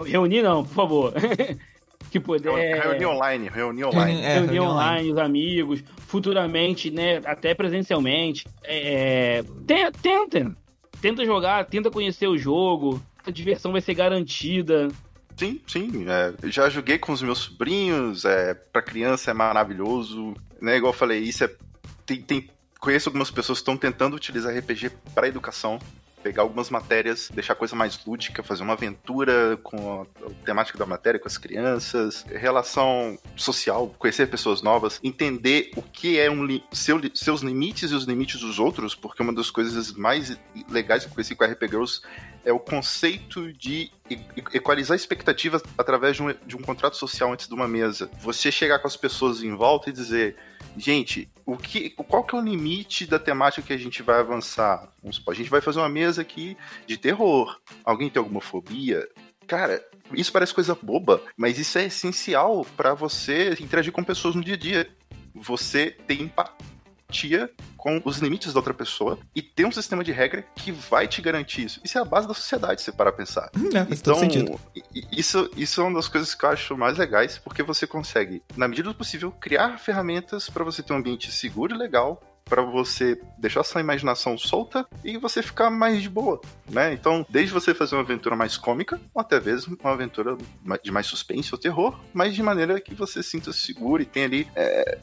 S3: reunir não, por favor. que puder.
S2: Reunir online, reunir online.
S3: É, reunir online, os amigos, futuramente, né? Até presencialmente. É, tenta, tenta jogar, tenta conhecer o jogo. A diversão vai ser garantida.
S2: Sim, sim. É, já joguei com os meus sobrinhos. É, para criança é maravilhoso. Né, igual eu falei, isso é. Tem, tem, conheço algumas pessoas que estão tentando utilizar RPG para educação pegar algumas matérias, deixar a coisa mais lúdica, fazer uma aventura com a, temática da matéria com as crianças, relação social, conhecer pessoas novas, entender o que é um seu, seus limites e os limites dos outros, porque uma das coisas mais legais que eu conheci com a RP Girls é o conceito de equalizar expectativas através de um, de um contrato social antes de uma mesa. Você chegar com as pessoas em volta e dizer gente, o que, qual que é o limite da temática que a gente vai avançar? Vamos supor, a gente vai fazer uma mesa aqui de terror. Alguém tem alguma fobia? Cara, isso parece coisa boba, mas isso é essencial para você interagir com pessoas no dia a dia. Você tem empatia com os limites da outra pessoa e ter um sistema de regra que vai te garantir isso. Isso é a base da sociedade, se parar a pensar.
S1: É, faz todo
S2: Então, isso, isso é uma das coisas que eu acho mais legais, porque você consegue, na medida do possível, criar ferramentas para você ter um ambiente seguro e legal, para você deixar sua imaginação solta e você ficar mais de boa, né? Então, desde você fazer uma aventura mais cômica, ou até mesmo uma aventura de mais suspense ou terror, mas de maneira que você se sinta seguro e tenha ali é,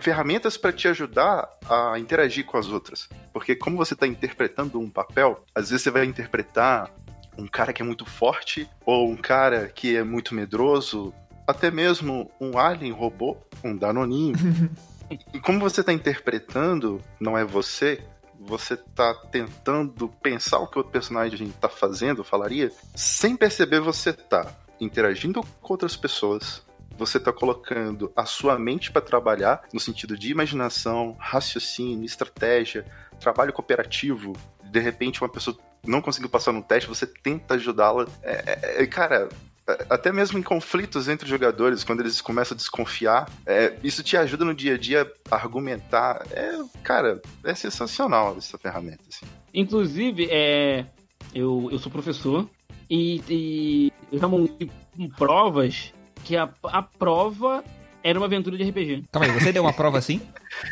S2: ferramentas para te ajudar a interagir com as outras. Porque como você está interpretando um papel, às vezes você vai interpretar um cara que é muito forte, ou um cara que é muito medroso, até mesmo um alien robô, um danoninho. e como você tá interpretando, não é você, você tá tentando pensar o que o outro personagem tá fazendo, falaria, sem perceber você tá interagindo com outras pessoas, você tá colocando a sua mente para trabalhar no sentido de imaginação, raciocínio, estratégia, trabalho cooperativo. De repente uma pessoa não conseguiu passar no teste, você tenta ajudá-la. É, é, é, cara, é, até mesmo em conflitos entre jogadores, quando eles começam a desconfiar, é, isso te ajuda no dia a dia a argumentar. É, cara, é sensacional essa ferramenta. Assim.
S3: Inclusive, é, eu, eu sou professor e, e eu já montei provas que a, a prova era uma aventura de RPG.
S1: Calma aí, você deu uma prova assim?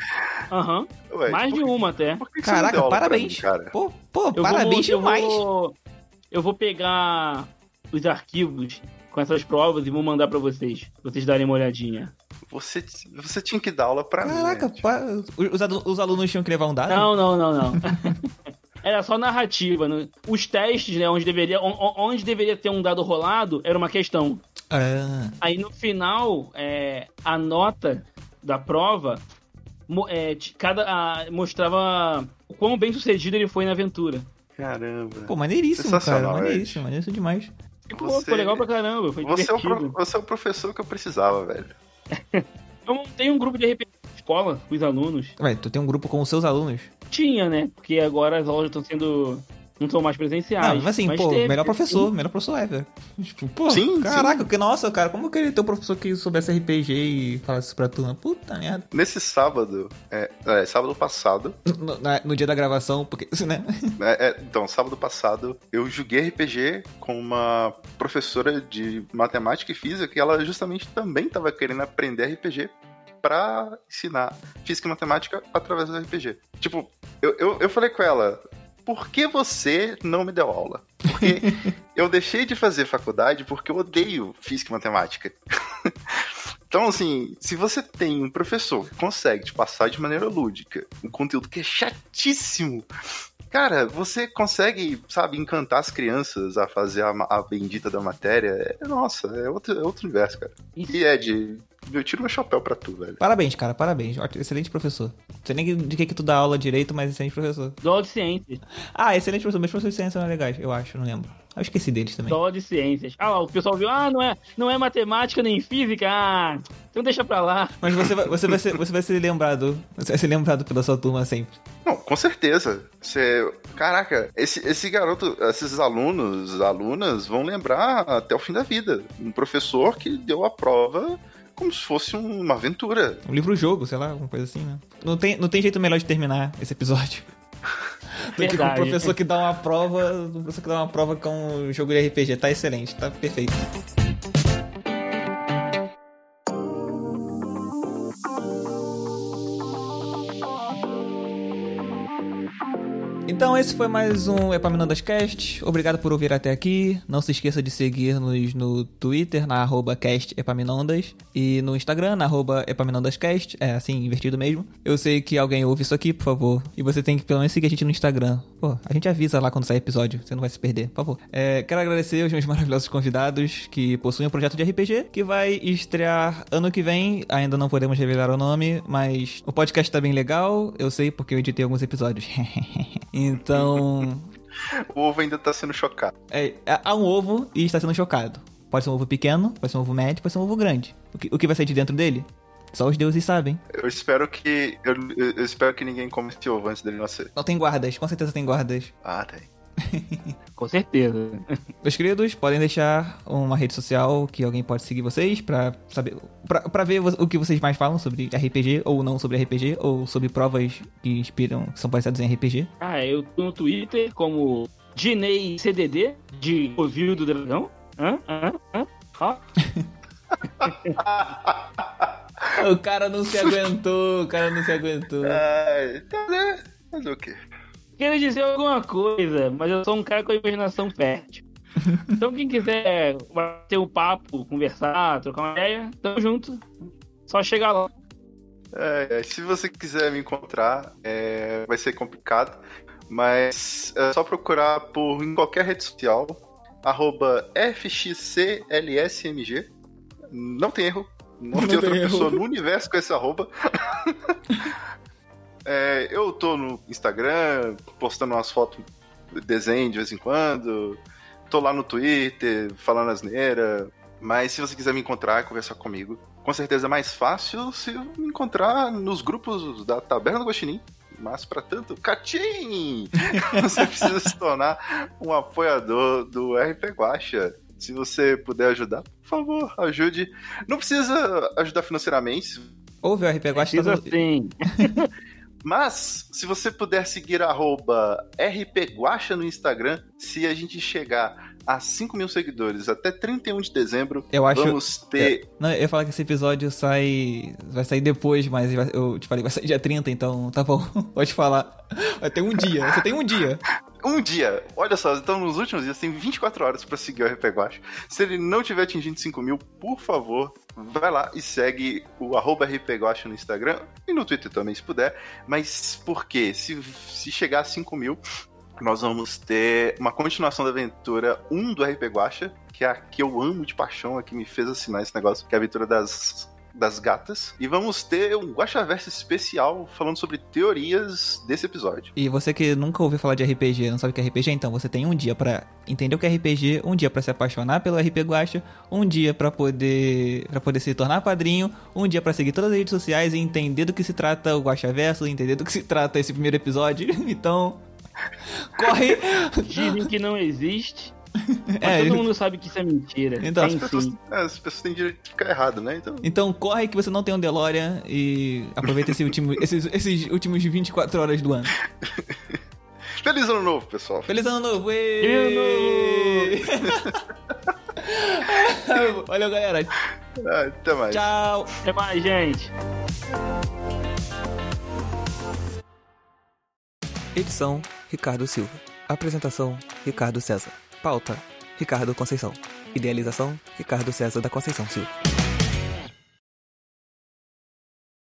S3: Aham.
S2: Ué,
S3: Mais de uma até.
S1: Caraca, parabéns.
S2: mim, cara?
S1: Pô, pô,
S3: Eu
S1: parabéns
S3: vou,
S1: demais.
S3: Eu vou, eu vou pegar os arquivos com essas provas e vou mandar pra vocês. pra Vocês darem uma olhadinha.
S2: Você, você tinha que dar aula pra
S1: Caraca,
S2: mim. né?
S1: pa- os, os alunos tinham que levar um dado?
S3: Não, não, não, não. Era só narrativa. né? Os testes, né, onde deveria, on- on- onde deveria ter um dado rolado, era uma questão.
S1: Ah,
S3: Aí no final, é, a nota da prova é, cada, a- mostrava o quão bem sucedido ele foi na aventura.
S2: Caramba.
S1: pô, maneiríssimo, cara. Maneiríssimo, maneiríssimo demais.
S3: Ficou,
S2: Você-
S3: ficou legal pra caramba, foi
S2: Você é, o
S3: divertido.
S2: pro- você é o professor que eu precisava, velho.
S3: Eu montei um grupo de RPG na escola com os alunos.
S1: Ué, tu tem um grupo com os seus alunos.
S3: Tinha, né? Porque agora as aulas estão sendo. Não são mais presenciais.
S1: Não, mas assim, pô,
S3: teve-
S1: melhor professor, melhor professor ever. Tipo, pô,
S2: Sim,
S1: caraca, que nossa, cara, como que ele tem um professor que soubesse RPG e falasse isso pra turma? Puta merda.
S2: Nesse sábado, é, é, sábado passado,
S1: No, na- no dia da gravação, porque, né?
S2: É, é, então, sábado passado, eu joguei RPG com uma professora de matemática e física que ela justamente também estava querendo aprender RPG pra ensinar física e matemática através do RPG. Tipo, eu, eu, eu falei com ela, por que você não me deu aula? Porque eu deixei de fazer faculdade porque eu odeio física e matemática. Então, assim, se você tem um professor que consegue te passar de maneira lúdica um conteúdo que é chatíssimo, cara, você consegue, sabe, encantar as crianças a fazer a, a bendita da matéria. É, nossa, é outro, é outro universo, cara.
S3: Isso.
S2: E Ed, eu tiro meu chapéu pra tu, velho.
S1: Parabéns, cara, parabéns. Excelente professor. Não sei nem de que que tu dá aula direito, mas excelente professor.
S3: Dó de ciências.
S1: Ah, excelente professor. Meus professores de ciência são legais, eu acho, não lembro. Eu esqueci deles também.
S3: Dó de ciências. Ah lá, o pessoal viu, ah, não é, não é matemática nem física. Ah, então deixa pra lá.
S1: Mas você vai, você vai, ser, você vai ser lembrado. Você vai ser lembrado pela sua turma sempre.
S2: Não, com certeza. Você, caraca, esse, esse garoto, esses alunos, alunas vão lembrar até o fim da vida. Um professor que deu a prova como se fosse um- uma aventura.
S1: Um livro-jogo, sei lá, alguma coisa assim, né? Não tem, não tem jeito melhor de terminar esse episódio. Que com o professor que dá uma prova. O professor que dá uma prova com um jogo de RPG. Tá excelente, tá perfeito. Então esse foi mais um Epaminondas Cast. Obrigado por ouvir até aqui. Não se esqueça de seguir-nos no Twitter, na arroba cast Epaminondas. E no Instagram, na arroba Epaminondascast. É assim, invertido mesmo. Eu sei que alguém ouve isso aqui, por favor. E você tem que pelo menos seguir a gente no Instagram. Pô, a gente avisa lá quando sair episódio. Você não vai se perder, por favor. É, quero agradecer aos meus maravilhosos convidados que possuem um projeto de RPG que vai estrear ano que vem. Ainda não podemos revelar o nome, mas o podcast tá bem legal. Eu sei porque eu editei alguns episódios. então,
S2: O ovo ainda tá sendo chocado.
S1: é, há um ovo e está sendo chocado. Pode ser um ovo pequeno, pode ser um ovo médio, pode ser um ovo grande. O que, o que vai sair de dentro dele? Só os deuses sabem.
S2: Eu espero que. Eu, eu espero que ninguém coma esse ovo antes dele nascer.
S1: Não tem guardas, com certeza tem guardas.
S2: Ah, tem.
S3: Com certeza.
S1: Meus queridos, podem deixar uma rede social que alguém pode seguir vocês pra saber. Pra, pra ver o que vocês mais falam sobre RPG, ou não sobre RPG, ou sobre provas que inspiram, que são baseadas em RPG.
S3: Ah, eu tô no Twitter como Dinei CDD, de Ouvido do Dragão. Hã? Hã? Hã? Ó.
S1: O cara não se aguentou, o cara não se aguentou.
S2: Ai, tá, né? Fazer o quê?
S3: Quero dizer alguma coisa, mas eu sou um cara com a imaginação fértil. Então quem quiser ter um papo, conversar, trocar uma ideia, tamo junto. Só chegar lá.
S2: É, se você quiser me encontrar, é, vai ser complicado, mas é só procurar por em qualquer rede social, arroba FXCLSMG. Não tem erro. Não,
S1: Não
S2: tem outra
S1: tem erro.
S2: pessoa no universo com esse arroba. É, eu tô no Instagram, postando umas fotos, desenho de vez em quando. Tô lá no Twitter, falando asneira. Mas se você quiser me encontrar, conversar comigo, com certeza é mais fácil se me encontrar nos grupos da Taberna do Guaxinim. Mas, para tanto, Catim! Você precisa se tornar um apoiador do RP Guacha. Se você puder ajudar, por favor, ajude. Não precisa ajudar financeiramente,
S1: Ouve o RP Guacha, tá
S3: Precisa
S1: tudo-
S3: sim.
S2: mas, se você puder seguir arroba rpguacha no Instagram, se a gente chegar a 5 mil seguidores até 31 de dezembro,
S1: Eu acho-
S2: vamos ter.
S1: Não, eu ia falar que esse episódio sai. Vai sair depois, mas eu te falei, vai sair dia 30, então tá bom. Pode falar. Vai ter um dia. Você tem um dia.
S2: Um dia, olha só, então nos últimos dias tem 24 horas pra seguir o RP Guacha. Se ele não tiver atingindo 5 mil, por favor, vai lá e segue o arroba RP Guacha no Instagram e no Twitter também, se puder. Mas por quê? Se, se chegar a 5 mil, nós vamos ter uma continuação da aventura 1 do RP Guacha, que é a que eu amo de paixão, a que me fez assinar esse negócio, que é a aventura das, das gatas. E vamos ter um Guachaverso especial falando sobre teorias desse episódio.
S1: E você que nunca ouviu falar de RPG, não sabe o que é RPG, então você tem um dia pra entender o que é RPG, um dia pra se apaixonar pelo RP Guacha, um dia pra poder para poder se tornar padrinho, um dia pra seguir todas as redes sociais e entender do que se trata o Guachaverso, entender do que se trata esse primeiro episódio. Então, corre.
S3: Dizem que não existe. Mas
S1: É,
S3: todo mundo sabe que isso é mentira.
S1: Então,
S2: As pessoas, é, as pessoas têm direito de ficar errado, né? Então,
S1: Então corre que você não tem um DeLorean e aproveita esse último, esses, esses últimos 24 horas do ano.
S2: feliz ano novo, pessoal.
S1: Feliz ano novo! ê!
S3: Feliz
S1: Valeu, galera.
S2: Ah, até mais.
S1: Tchau!
S3: Até mais, gente.
S1: Edição: Ricardo Silva. Apresentação: Ricardo César. Pauta: Ricardo Conceição. Idealização: Ricardo César da Conceição Silva.